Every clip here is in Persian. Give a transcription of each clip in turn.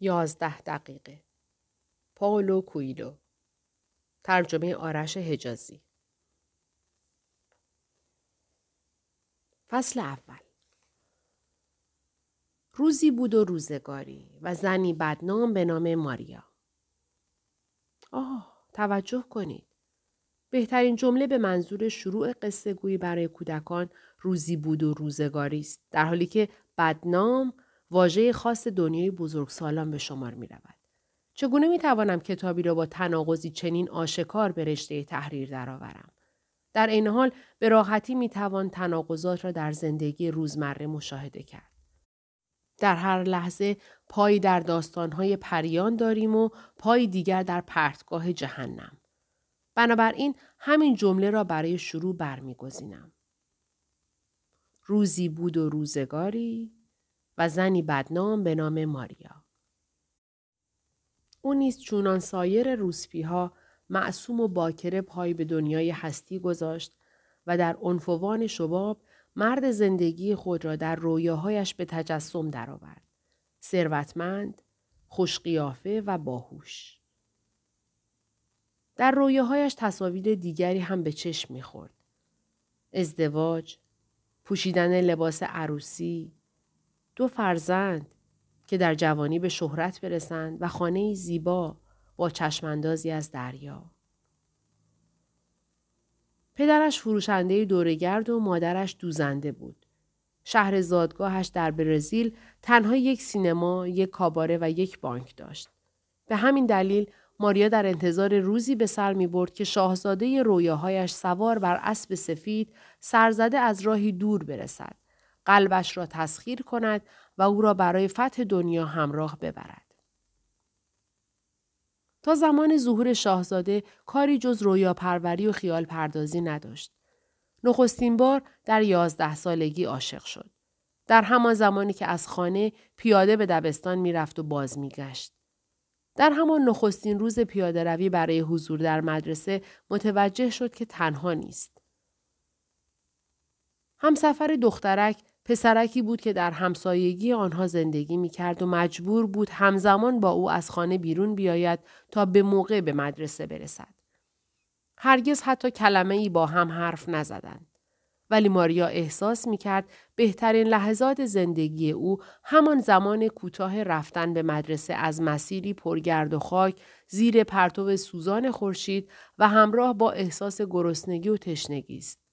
یازده دقیقه پاولو کویلو ترجمه آرش حجازی فصل اول روزی بود و روزگاری و زنی بدنام به نام ماریا. آه توجه کنید. بهترین جمله به منظور شروع قصه گویی برای کودکان روزی بود و روزگاری است در حالی که بدنام واژه خاص دنیای بزرگسالان به شمار می رود. چگونه می توانم کتابی را با تناقضی چنین آشکار به رشته تحریر درآورم؟ در این حال به راحتی می توان تناقضات را در زندگی روزمره مشاهده کرد. در هر لحظه پایی در داستانهای پریان داریم و پای دیگر در پرتگاه جهنم. بنابراین همین جمله را برای شروع برمیگزینم. روزی بود و روزگاری و زنی بدنام به نام ماریا. او نیز چونان سایر روسپیها معصوم و باکره پای به دنیای هستی گذاشت و در عنفوان شباب مرد زندگی خود را در رویاهایش به تجسم درآورد. ثروتمند، خوشقیافه و باهوش. در رویاهایش تصاویر دیگری هم به چشم می‌خورد. ازدواج، پوشیدن لباس عروسی، دو فرزند که در جوانی به شهرت برسند و خانه زیبا با چشماندازی از دریا. پدرش فروشنده دورگرد و مادرش دوزنده بود. شهر زادگاهش در برزیل تنها یک سینما، یک کاباره و یک بانک داشت. به همین دلیل ماریا در انتظار روزی به سر می برد که شاهزاده رویاهایش سوار بر اسب سفید سرزده از راهی دور برسد. قلبش را تسخیر کند و او را برای فتح دنیا همراه ببرد. تا زمان ظهور شاهزاده کاری جز رویا پروری و خیال پردازی نداشت. نخستین بار در یازده سالگی عاشق شد. در همان زمانی که از خانه پیاده به دبستان می‌رفت و باز میگشت. در همان نخستین روز پیاده روی برای حضور در مدرسه متوجه شد که تنها نیست. همسفر دخترک پسرکی بود که در همسایگی آنها زندگی می کرد و مجبور بود همزمان با او از خانه بیرون بیاید تا به موقع به مدرسه برسد. هرگز حتی کلمه ای با هم حرف نزدند. ولی ماریا احساس می کرد بهترین لحظات زندگی او همان زمان کوتاه رفتن به مدرسه از مسیری پرگرد و خاک زیر پرتو سوزان خورشید و همراه با احساس گرسنگی و تشنگی است.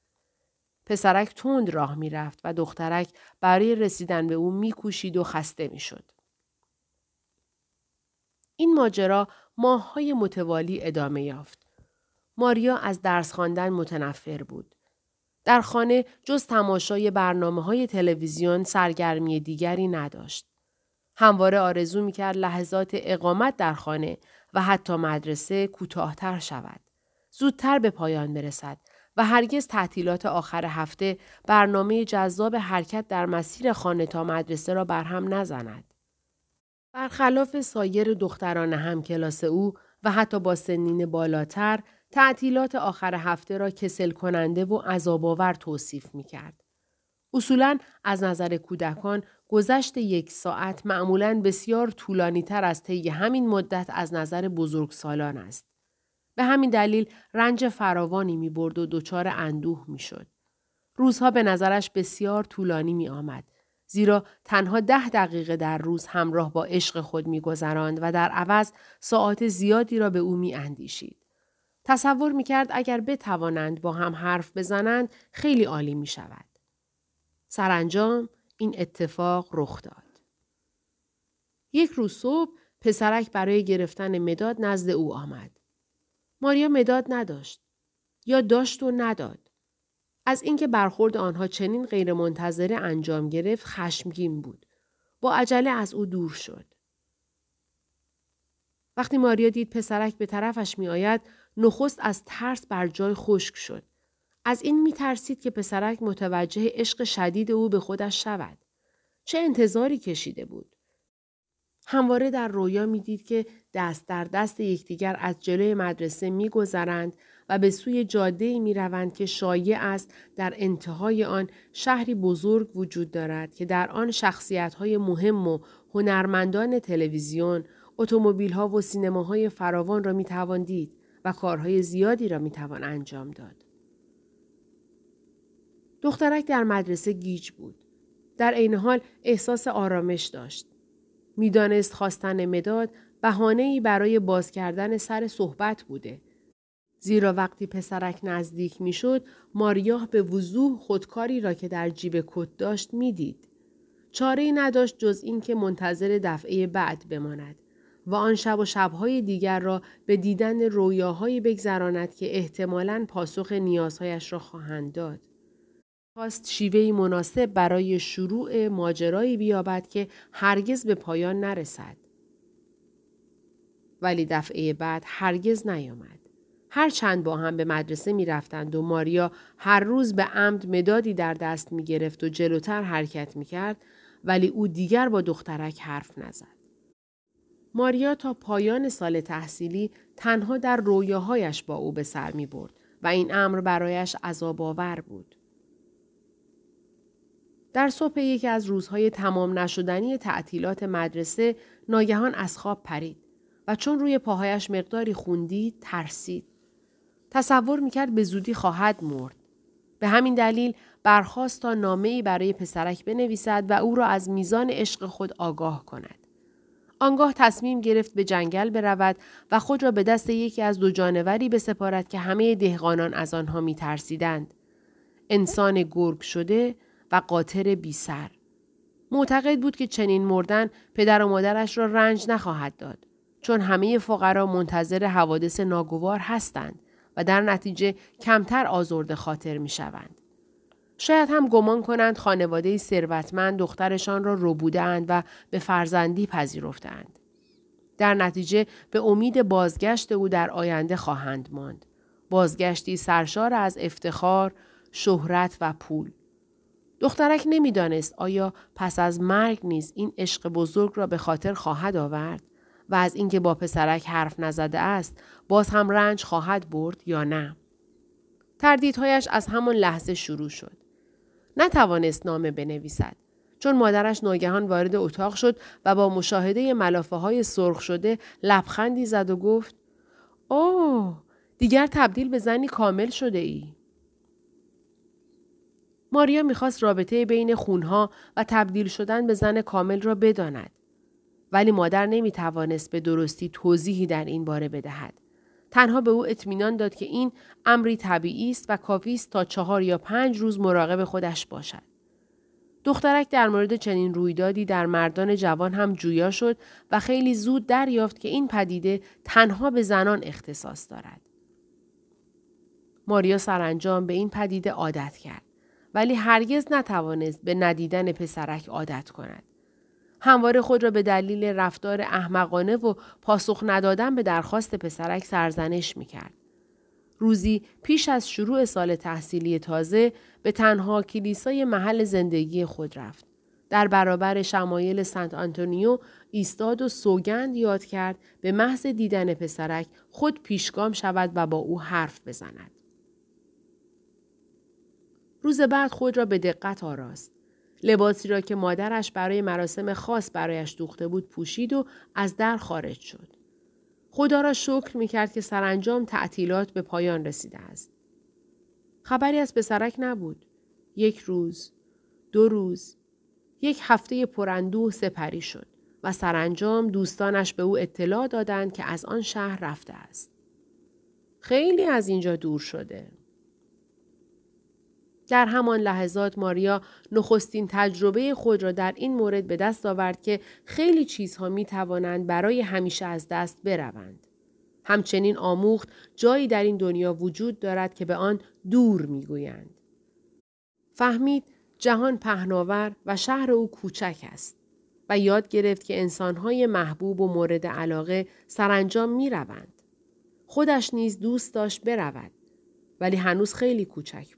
پسرک تند راه می‌رفت و دخترک برای رسیدن به او میکوشید و خسته می‌شد. این ماجرا ماههای متوالی ادامه یافت. ماریا از درس خواندن متنفر بود. در خانه جز تماشای برنامه های تلویزیون سرگرمی دیگری نداشت. همواره آرزو می‌کرد لحظات اقامت در خانه و حتی مدرسه کوتاهتر شود. زودتر به پایان برسد و هرگز تعطیلات آخر هفته برنامه جذاب حرکت در مسیر خانه تا مدرسه را برهم نزند. برخلاف سایر دختران همکلاس او و حتی با سنین بالاتر تعطیلات آخر هفته را کسل کننده و عذابآور توصیف می کرد. اصولا از نظر کودکان گذشت یک ساعت معمولا بسیار طولانی تر از طی همین مدت از نظر بزرگسالان است. به همین دلیل رنج فراوانی می برد و دچار اندوه می شد. روزها به نظرش بسیار طولانی می آمد. زیرا تنها ده دقیقه در روز همراه با عشق خود می گذراند و در عوض ساعت زیادی را به او می اندیشید. تصور می کرد اگر بتوانند با هم حرف بزنند خیلی عالی می شود. سرانجام این اتفاق رخ داد. یک روز صبح پسرک برای گرفتن مداد نزد او آمد. ماریا مداد نداشت. یا داشت و نداد. از اینکه برخورد آنها چنین غیرمنتظره انجام گرفت خشمگین بود. با عجله از او دور شد. وقتی ماریا دید پسرک به طرفش می آید، نخست از ترس بر جای خشک شد. از این می ترسید که پسرک متوجه عشق شدید او به خودش شود. چه انتظاری کشیده بود؟ همواره در رویا می‌دید که دست در دست یکدیگر از جلوی مدرسه میگذرند و به سوی جاده می روند که شایع است در انتهای آن شهری بزرگ وجود دارد که در آن شخصیت های مهم و هنرمندان تلویزیون، اتومبیل ها و سینماهای فراوان را می توان دید و کارهای زیادی را می توان انجام داد. دخترک در مدرسه گیج بود. در عین حال احساس آرامش داشت. می‌دانست خواستن مداد ای برای باز کردن سر صحبت بوده. زیرا وقتی پسرک نزدیک می‌شد ماریا به وضوح خودکاری را که در جیب کت داشت می‌دید. چاره ای نداشت جز اینکه منتظر دفعه بعد بماند و آن شب و شبهای دیگر را به دیدن رویاهایی بگذراند که احتمالاً پاسخ نیازهایش را خواهند داد. خواست شیوهی مناسب برای شروع ماجرایی بیابد که هرگز به پایان نرسد. ولی دفعه بعد هرگز نیامد. هر چند با هم به مدرسه می رفتند و ماریا هر روز به عمد مدادی در دست می گرفت و جلوتر حرکت می کرد ولی او دیگر با دخترک حرف نزد. ماریا تا پایان سال تحصیلی تنها در رویاهایش با او به سر می برد و این امر برایش عذاب آور بود. در صبح یکی از روزهای تمام نشدنی تعطیلات مدرسه ناگهان از خواب پرید و چون روی پاهایش مقداری خوندی ترسید. تصور می‌کرد به زودی خواهد مرد. به همین دلیل برخواست تا نامه ای برای پسرک بنویسد و او را از میزان عشق خود آگاه کند. آنگاه تصمیم گرفت به جنگل برود و خود را به دست یکی از دو جانوری بسپارد که همه دهقانان از آنها می ترسیدند. انسان گرگ شده و قاطر بی سر. معتقد بود که چنین مردن پدر و مادرش را رنج نخواهد داد چون همه فقرا منتظر حوادث ناگوار هستند و در نتیجه کمتر آزرده خاطر می شوند. شاید هم گمان کنند خانواده ثروتمند دخترشان را رو بودند و به فرزندی پذیرفتند. در نتیجه به امید بازگشت او در آینده خواهند ماند. بازگشتی سرشار از افتخار، شهرت و پول. دخترک نمی‌دانست آیا پس از مرگ نیز این عشق بزرگ را به خاطر خواهد آورد و از اینکه با پسرک حرف نزده است باز هم رنج خواهد برد یا نه. تردیدهایش از همان لحظه شروع شد. نتوانست نامه بنویسد. چون مادرش ناگهان وارد اتاق شد و با مشاهده ملافه های سرخ شده لبخندی زد و گفت اوه دیگر تبدیل به زنی کامل شده ای. ماریا می‌خواست رابطه بین خونها و تبدیل شدن به زن کامل را بداند. ولی مادر نمی توانست به درستی توضیحی در این باره بدهد. تنها به او اطمینان داد که این امری طبیعی است و کافی است تا چهار یا پنج روز مراقب خودش باشد. دخترک در مورد چنین رویدادی در مردان جوان هم جویا شد و خیلی زود دریافت که این پدیده تنها به زنان اختصاص دارد. ماریا سرانجام به این پدیده عادت کرد. ولی هرگز نتوانست به ندیدن پسرک عادت کند. همواره خود را به دلیل رفتار احمقانه و پاسخ ندادن به درخواست پسرک سرزنش می کرد. روزی پیش از شروع سال تحصیلی تازه به تنها کلیسای محل زندگی خود رفت. در برابر شمایل سنت آنتونیو ایستاد و سوگند یاد کرد به محض دیدن پسرک خود پیشگام شود و با او حرف بزند. روز بعد خود را به دقت آراست. لباسی را که مادرش برای مراسم خاص برایش دوخته بود پوشید و از در خارج شد. خدا را شکر می کرد که سرانجام تعطیلات به پایان رسیده است. خبری از پسرک نبود. یک روز، دو روز، یک هفته پراندوه سپری شد و سرانجام دوستانش به او اطلاع دادند که از آن شهر رفته است. خیلی از اینجا دور شده. در همان لحظات ماریا نخستین تجربه خود را در این مورد به دست آورد که خیلی چیزها می توانند برای همیشه از دست بروند. همچنین آموخت جایی در این دنیا وجود دارد که به آن دور می گویند. فهمید جهان پهناور و شهر او کوچک است و یاد گرفت که انسانهای محبوب و مورد علاقه سرانجام می روند. خودش نیز دوست داشت برود ولی هنوز خیلی کوچک.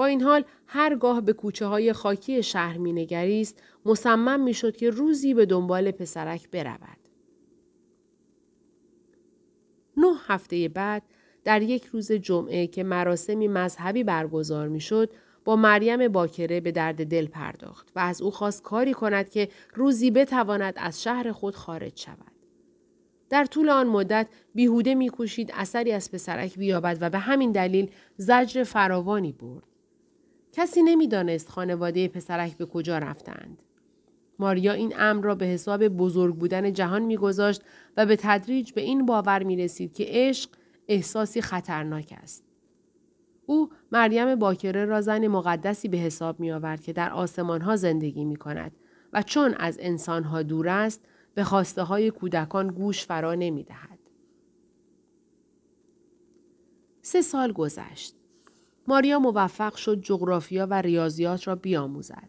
با این حال هرگاه به کوچه های خاکی شهر مینگریست مصمم می‌شد که روزی به دنبال پسرک برود. نه هفته بعد در یک روز جمعه که مراسمی مذهبی برگزار می‌شد با مریم باکره به درد دل پرداخت و از او خواست کاری کند که روزی بتواند از شهر خود خارج شود. در طول آن مدت بیهوده میکوشید اثری از پسرک بیابد و به همین دلیل زجر فراوانی برد. کسی نمی‌دانست خانواده پسرک به کجا رفتند. ماریا این امر را به حساب بزرگ بودن جهان میگذاشت و به تدریج به این باور می رسید که عشق احساسی خطرناک است. او مریم باکره را زن مقدسی به حساب می آورد که در آسمان ها زندگی می کند و چون از انسان ها دور است به خواسته های کودکان گوش فرا نمی دهد. سه سال گذشت. ماریا موفق شد جغرافیا و ریاضیات را بیاموزد.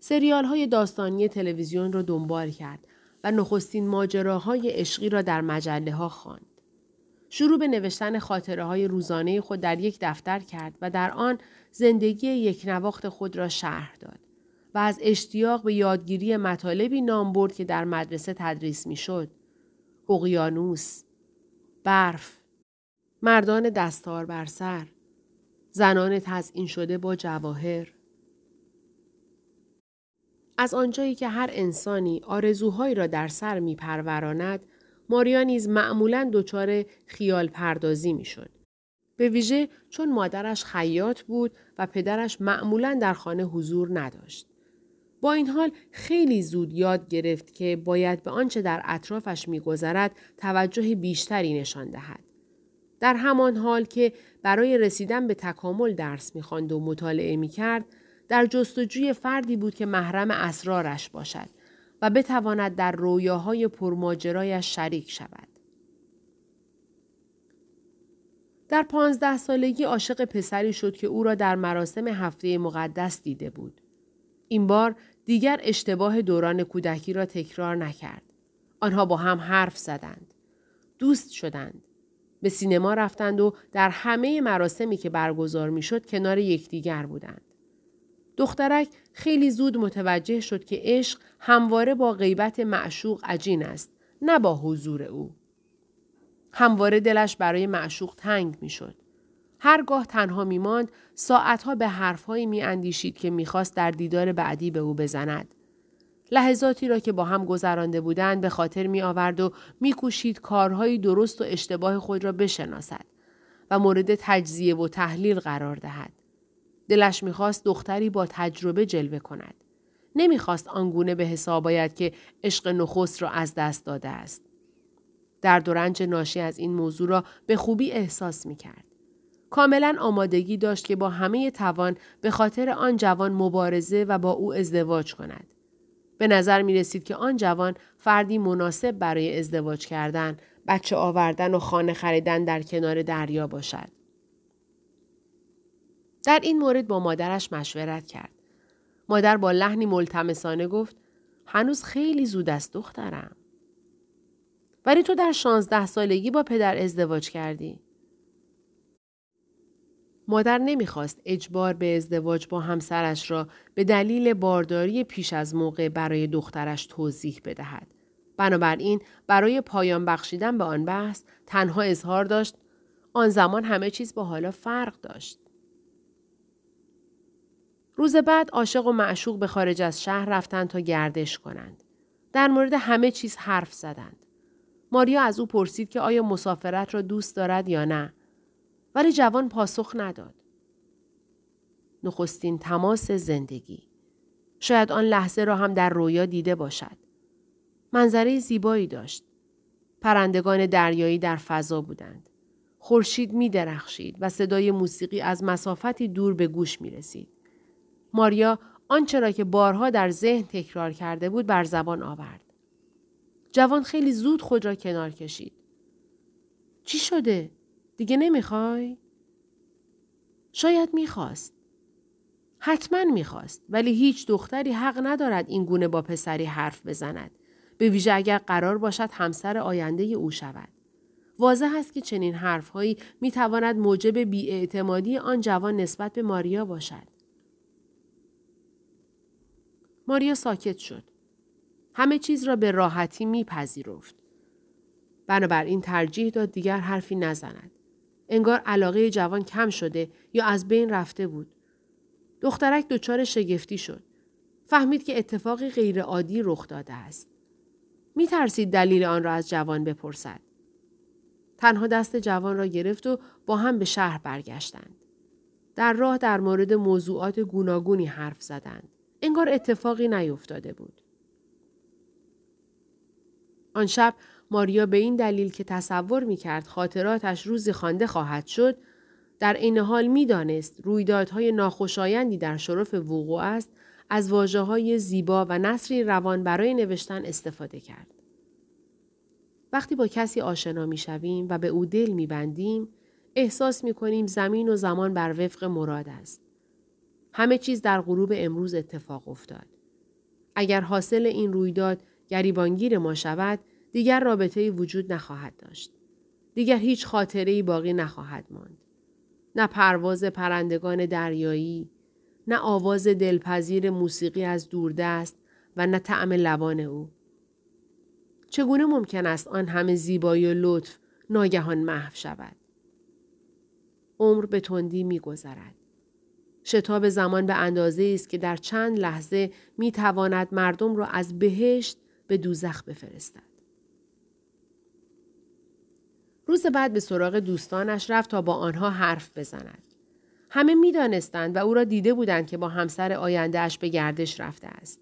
سریال های داستانی تلویزیون را دنبال کرد و نخستین ماجراهای عشقی را در مجله ها خواند. شروع به نوشتن خاطره های روزانه خود در یک دفتر کرد و در آن زندگی یک نواخت خود را شرح داد و از اشتیاق به یادگیری مطالبی نام برد که در مدرسه تدریس می‌شد. اقیانوس، برف، مردان دستار بر سر، زنان تزئین شده با جواهر، از آنجایی که هر انسانی آرزوهایی را در سر می پروراند، ماریا نیز معمولا دچار خیال پردازی می شد. به ویژه چون مادرش خیاط بود و پدرش معمولا در خانه حضور نداشت. با این حال خیلی زود یاد گرفت که باید به آنچه در اطرافش میگذرد توجه بیشتری نشان دهد. در همان حال که برای رسیدن به تکامل درس می‌خواند و مطالعه می‌کرد در جستجوی فردی بود که محرم اسرارش باشد و بتواند در رویاهای پرماجرایش شریک شود. در پانزده سالگی عاشق پسری شد که او را در مراسم هفته مقدس دیده بود. این بار دیگر اشتباه دوران کودکی را تکرار نکرد. آنها با هم حرف زدند. دوست شدند. به سینما رفتند و در همه مراسمی که برگزار می‌شد کنار یکدیگر بودند. دخترک خیلی زود متوجه شد که عشق همواره با غیبت معشوق عجین است نه با حضور او. همواره دلش برای معشوق تنگ می‌شد. هرگاه تنها میماند ساعتها به حرفهایی میاندیشید که می‌خواست در دیدار بعدی به او بزند. لحظاتی را که با هم گذرانده بودند به خاطر می آورد و میکوشید کارهایی درست و اشتباه خود را بشناسد و مورد تجزیه و تحلیل قرار دهد. دلش می‌خواست دختری با تجربه جلوه کند. نمی‌خواست آنگونه به حساب آید که عشق نخست را از دست داده است. درد و رنج ناشی از این موضوع را به خوبی احساس می‌کرد. کاملا آمادگی داشت که با همه توان به خاطر آن جوان مبارزه و با او ازدواج کند. به نظر می رسید که آن جوان فردی مناسب برای ازدواج کردن، بچه آوردن و خانه خریدن در کنار دریا باشد. در این مورد با مادرش مشورت کرد. مادر با لحنی ملتمسانه گفت هنوز خیلی زود است دخترم. ولی تو در شانزده سالگی با پدر ازدواج کردی. مادر نمی‌خواست اجبار به ازدواج با همسرش را به دلیل بارداری پیش از موقع برای دخترش توضیح بدهد. بنابراین برای پایان بخشیدن به آن بحث تنها اظهار داشت آن زمان همه چیز با حالا فرق داشت. روز بعد عاشق و معشوق به خارج از شهر رفتند تا گردش کنند. در مورد همه چیز حرف زدند. ماریا از او پرسید که آیا مسافرت را دوست دارد یا نه. ولی جوان پاسخ نداد. نخستین تماس زندگی. شاید آن لحظه را هم در رویا دیده باشد. منظره زیبایی داشت. پرندگان دریایی در فضا بودند. خورشید می درخشید و صدای موسیقی از مسافتی دور به گوش می رسید. ماریا آنچه را که بارها در ذهن تکرار کرده بود بر زبان آورد. جوان خیلی زود خود را کنار کشید. چی شده؟ دیگه نمی‌خوای؟ شاید می‌خواست. حتما می‌خواست ولی هیچ دختری حق ندارد این گونه با پسری حرف بزند. به ویژه اگر قرار باشد همسر آینده او شود. واضح است که چنین حرفهایی می‌تواند موجب بیاعتمادی آن جوان نسبت به ماریا باشد. ماریا ساکت شد. همه چیز را به راحتی میپذیرفت. بنابراین ترجیح داد دیگر حرفی نزند. انگار علاقه جوان کم شده یا از بین رفته بود. دخترک دچار شگفتی شد. فهمید که اتفاقی غیرعادی رخ داده است. می ترسید دلیل آن را از جوان بپرسد. تنها دست جوان را گرفت و با هم به شهر برگشتند. در راه در مورد موضوعات گوناگونی حرف زدند. انگار اتفاقی نیفتاده بود. آن شب ماریا به این دلیل که تصور می کرد خاطراتش روزی خوانده خواهد شد در این حال می دانست رویدادهای ناخوشایندی در شرف وقوع است از واجه های زیبا و نصری روان برای نوشتن استفاده کرد. وقتی با کسی آشنا می شویم و به او دل می بندیم، احساس می کنیم زمین و زمان بر وفق مراد است. همه چیز در غروب امروز اتفاق افتاد. اگر حاصل این رویداد گریبانگیر ما شود، دیگر رابطه وجود نخواهد داشت. دیگر هیچ خاطره باقی نخواهد ماند. نه پرواز پرندگان دریایی، نه آواز دلپذیر موسیقی از دوردست و نه طعم لبان او. چگونه ممکن است آن همه زیبایی و لطف ناگهان محو شود؟ عمر به تندی می گذرد. شتاب زمان به اندازه است که در چند لحظه می تواند مردم را از بهشت به دوزخ بفرستد. روز بعد به سراغ دوستانش رفت تا با آنها حرف بزند. همه می دانستند و او را دیده بودند که با همسر آیندهش به گردش رفته است.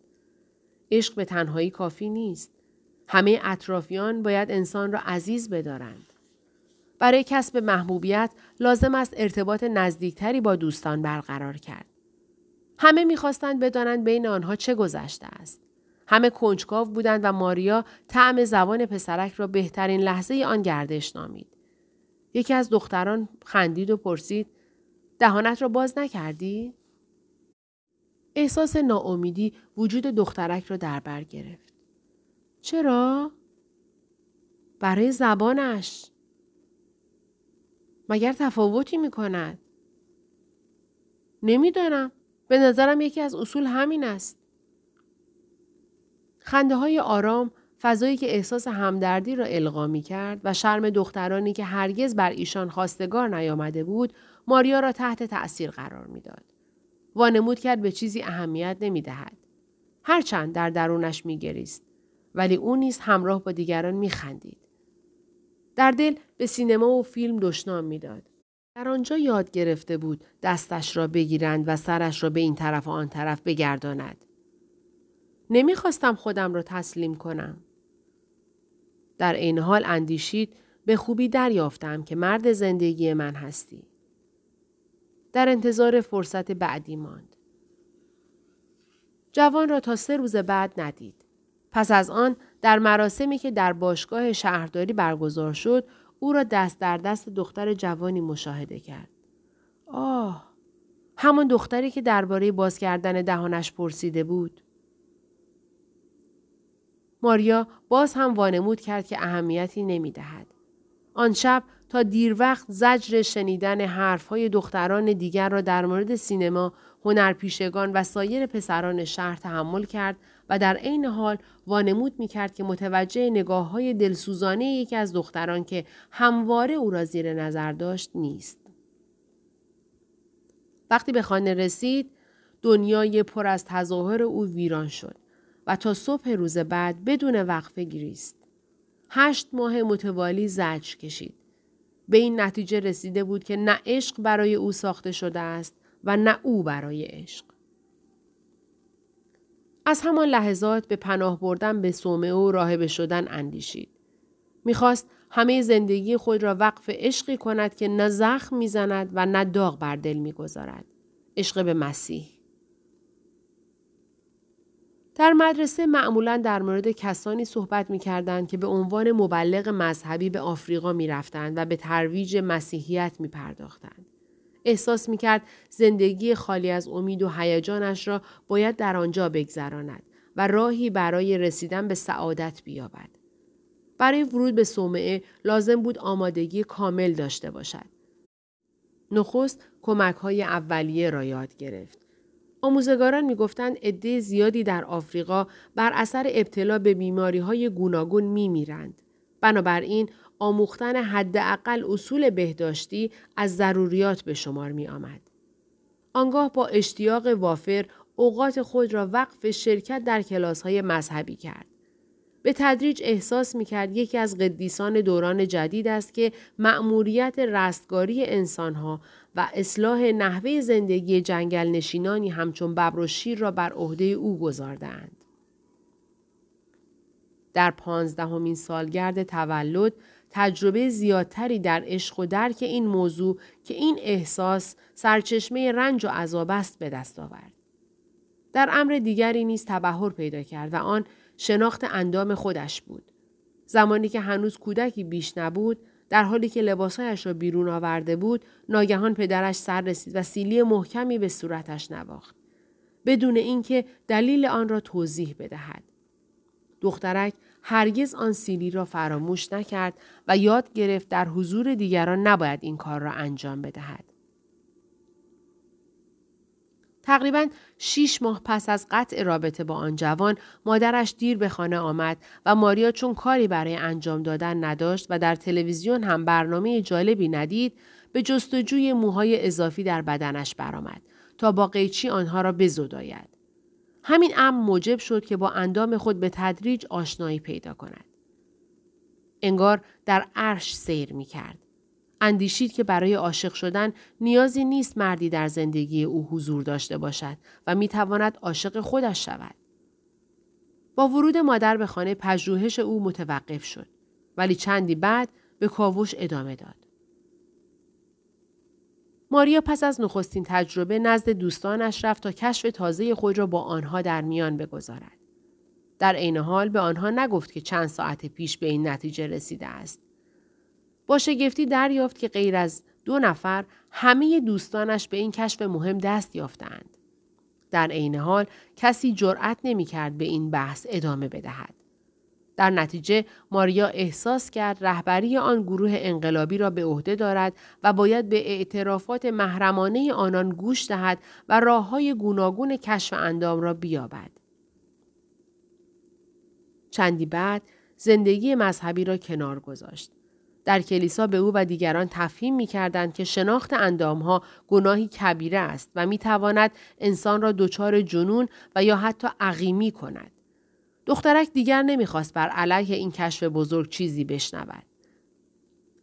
عشق به تنهایی کافی نیست. همه اطرافیان باید انسان را عزیز بدارند. برای کسب محبوبیت لازم است ارتباط نزدیکتری با دوستان برقرار کرد. همه می‌خواستند بدانند بین آنها چه گذشته است. همه کنجکاو بودند و ماریا طعم زبان پسرک را بهترین لحظه آن گردش نامید. یکی از دختران خندید و پرسید دهانت را باز نکردی؟ احساس ناامیدی وجود دخترک را در بر گرفت. چرا؟ برای زبانش. مگر تفاوتی می کند؟ نمی‌دانم. به نظرم یکی از اصول همین است. خنده های آرام فضایی که احساس همدردی را القا می کرد و شرم دخترانی که هرگز بر ایشان خواستگار نیامده بود ماریا را تحت تأثیر قرار می‌داد. وانمود کرد به چیزی اهمیت نمی دهد. هرچند در درونش می گریست. ولی او نیز همراه با دیگران می خندید. در دل به سینما و فیلم دشنام می‌داد. در آنجا یاد گرفته بود دستش را بگیرند و سرش را به این طرف و آن طرف بگرداند. نمی‌خواستم خودم را تسلیم کنم. در این حال اندیشید به خوبی دریافتم که مرد زندگی من هستی. در انتظار فرصت بعدی ماند. جوان را تا سه روز بعد ندید. پس از آن در مراسمی که در باشگاه شهرداری برگزار شد او را دست در دست دختر جوانی مشاهده کرد. آه همان دختری که درباره باز کردن دهانش پرسیده بود. ماریا باز هم وانمود کرد که اهمیتی نمی دهد. آن شب تا دیر وقت زجر شنیدن حرفهای دختران دیگر را در مورد سینما، هنرپیشگان و سایر پسران شهر تحمل کرد و در عین حال وانمود می کرد که متوجه نگاه های دلسوزانه یکی از دختران که همواره او را زیر نظر داشت نیست. وقتی به خانه رسید دنیای پر از تظاهر او ویران شد و تا صبح روز بعد بدون وقفه گریست. هشت ماه متوالی زجر کشید. به این نتیجه رسیده بود که نه عشق برای او ساخته شده است و نه او برای عشق. از همان لحظات به پناه بردن به صومعه و راهبه شدن اندیشید. می‌خواست همه زندگی خود را وقف عشقی کند که نه زخم می‌زند و نه داغ بر دل می‌گذارد. عشق به مسیح. در مدرسه معمولا در مورد کسانی صحبت می کردند که به عنوان مبلغ مذهبی به آفریقا می رفتند و به ترویج مسیحیت می پرداختند. احساس می کرد زندگی خالی از امید و هیجانش را باید در آنجا بگذراند و راهی برای رسیدن به سعادت بیابد. برای ورود به صومعه لازم بود آمادگی کامل داشته باشد. نخست کمک های اولیه را یاد گرفت. آموزگاران می‌گفتند عده زیادی در آفریقا بر اثر ابتلا به بیماری های گوناگون می میرند. بنابراین آموختن حداقل اصول بهداشتی از ضروریات به شمار می آمد. آنگاه با اشتیاق وافر اوقات خود را وقف شرکت در کلاس های مذهبی کرد. به تدریج احساس می کرد یکی از قدیسان دوران جدید است که مأموریت رستگاری انسانها و اصلاح نحوه زندگی جنگل نشینانی همچون ببر و شیر را بر عهده او گذاردند. در پانزدهمین سالگرد تولد تجربه زیادتری در عشق و درک این موضوع که این احساس سرچشمه رنج و عذاب است به دست آورد. در امر دیگری نیز تبهر پیدا کرد و آن شناخت اندام خودش بود. زمانی که هنوز کودکی بیش نبود، در حالی که لباسهایش را بیرون آورده بود، ناگهان پدرش سر رسید و سیلی محکمی به صورتش نواخت. بدون اینکه دلیل آن را توضیح بدهد. دخترک هرگز آن سیلی را فراموش نکرد و یاد گرفت در حضور دیگران نباید این کار را انجام بدهد. تقریبا شیش ماه پس از قطع رابطه با آن جوان مادرش دیر به خانه آمد و ماریا چون کاری برای انجام دادن نداشت و در تلویزیون هم برنامه جالبی ندید به جستجوی موهای اضافی در بدنش برآمد تا با قیچی آنها را بزداید. همین امر موجب شد که با اندام خود به تدریج آشنایی پیدا کند. انگار در عرش سیر می کرد. اندیشید که برای عاشق شدن نیازی نیست مردی در زندگی او حضور داشته باشد و می تواند عاشق خودش شود. با ورود مادر به خانه پژوهش او متوقف شد ولی چندی بعد به کاوش ادامه داد. ماریا پس از نخستین تجربه نزد دوستانش رفت تا کشف تازه خود را با آنها در میان بگذارد. در عین حال به آنها نگفت که چند ساعت پیش به این نتیجه رسیده است. با شگفتی دریافت که غیر از دو نفر همه دوستانش به این کشف مهم دست یافتند. در عین حال کسی جرأت نمی‌کرد به این بحث ادامه بدهد. در نتیجه ماریا احساس کرد رهبری آن گروه انقلابی را به عهده دارد و باید به اعترافات محرمانه آنان گوش دهد و راه های گوناگون کشف اندام را بیابد. چندی بعد زندگی مذهبی را کنار گذاشت. در کلیسا به او و دیگران تفهیم می کردند که شناخت اندامها گناهی کبیره است و می تواند انسان را دچار جنون و یا حتی عقیمی کند. دخترک دیگر نمی‌خواست بر علیه این کشف بزرگ چیزی بشنود.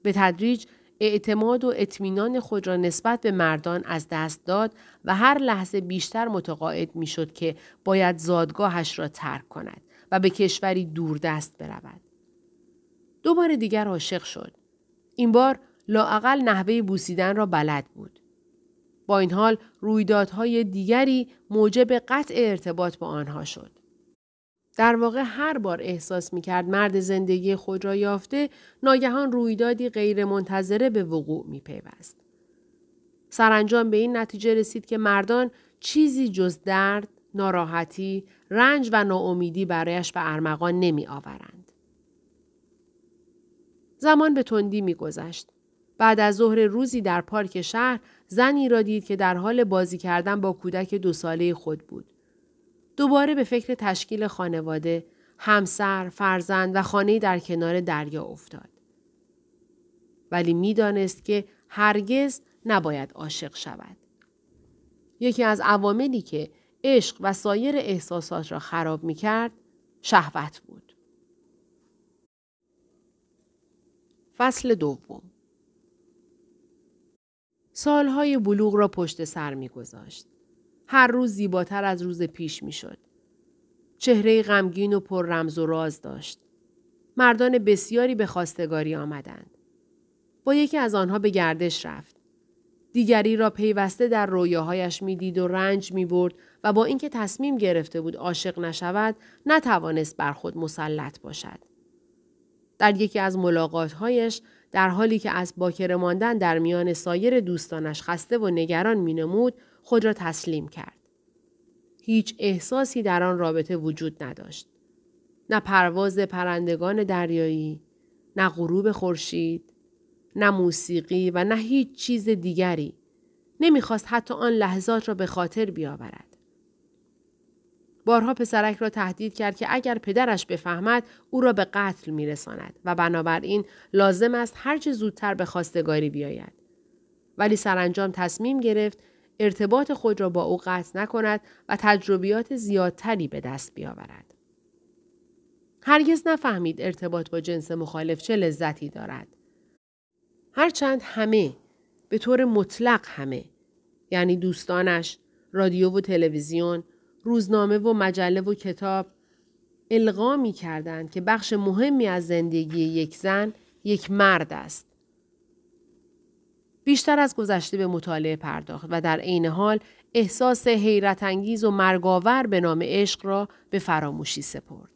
به تدریج اعتماد و اطمینان خود را نسبت به مردان از دست داد و هر لحظه بیشتر متقاعد می‌شد که باید زادگاهش را ترک کند و به کشوری دوردست برود. دوباره دیگر عاشق شد. این بار لاعقل نحوه بوسیدن را بلد بود. با این حال رویدادهای دیگری موجب قطع ارتباط با آنها شد. در واقع هر بار احساس می کرد مرد زندگی خود را یافته ناگهان رویدادی غیر منتظره به وقوع می پیوست. سرانجام به این نتیجه رسید که مردان چیزی جز درد، ناراحتی، رنج و ناامیدی برایش به ارمغان نمی آورند. زمان به تندی می گذشت. بعد از ظهر روزی در پارک شهر زنی را دید که در حال بازی کردن با کودک دو ساله خود بود. دوباره به فکر تشکیل خانواده، همسر، فرزند و خانه در کنار دریا افتاد. ولی می‌دانست که هرگز نباید عاشق شود. یکی از عواملی که عشق و سایر احساسات را خراب می کرد، شهوت بود. فصل دوم سالهای بلوغ را پشت سر می گذاشت. هر روز زیباتر از روز پیش می شد. چهره غمگین و پر رمز و راز داشت. مردان بسیاری به خواستگاری آمدند. با یکی از آنها به گردش رفت. دیگری را پیوسته در رویاهایش می‌دید و رنج می برد و با اینکه تصمیم گرفته بود عاشق نشود نتوانست بر خود مسلط باشد. در یکی از ملاقاتهایش در حالی که از باکر ماندن در میان سایر دوستانش خسته و نگران مینمود خود را تسلیم کرد. هیچ احساسی در آن رابطه وجود نداشت. نه پرواز پرندگان دریایی، نه غروب خورشید، نه موسیقی و نه هیچ چیز دیگری. نمی‌خواست حتی آن لحظات را به خاطر بیاورد. بارها پسرک را تهدید کرد که اگر پدرش بفهمد او را به قتل میرساند و بنابراین لازم است هرچه زودتر به خواستگاری بیاید. ولی سرانجام تصمیم گرفت ارتباط خود را با او قطع نکند و تجربیات زیادتری به دست بیاورد. هرگز نفهمید ارتباط با جنس مخالف چه لذتی دارد. هرچند همه به طور مطلق همه یعنی دوستانش رادیو و تلویزیون روزنامه و مجله و کتاب القا می کردند که بخش مهمی از زندگی یک زن یک مرد است. بیشتر از گذشته به مطالعه پرداخت و در عین حال احساس حیرت انگیز و مرگاور به نام عشق را به فراموشی سپرد.